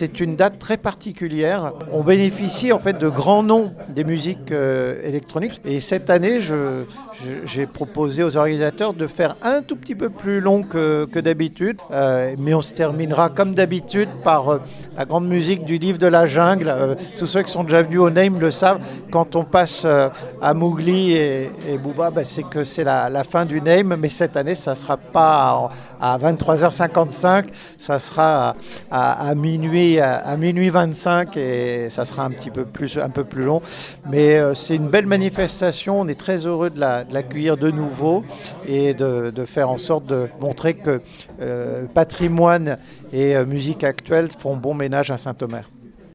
c'est une date très particulière. On bénéficie en fait de grands noms des musiques euh, électroniques. Et cette année, j'ai proposé aux organisateurs de faire un tout petit peu plus long que, d'habitude. Euh, mais on se terminera comme d'habitude par la grande musique du livre de la jungle. tous ceux qui sont déjà venus au Name le savent. Quand on passe à Mowgli et, et Booba, bah, c'est que c'est la, fin du Name. Mais cette année, ça ne sera pas à 23h55, ça sera à, minuit, à, minuit 25 et ça sera un petit peu plus, un peu plus long. Mais euh, c'est une belle manifestation. On est très heureux de l'accueillir de, nouveau et de, faire en sorte de montrer que euh, patrimoine et euh, musique actuelle font bon ménage à Saint-Omer.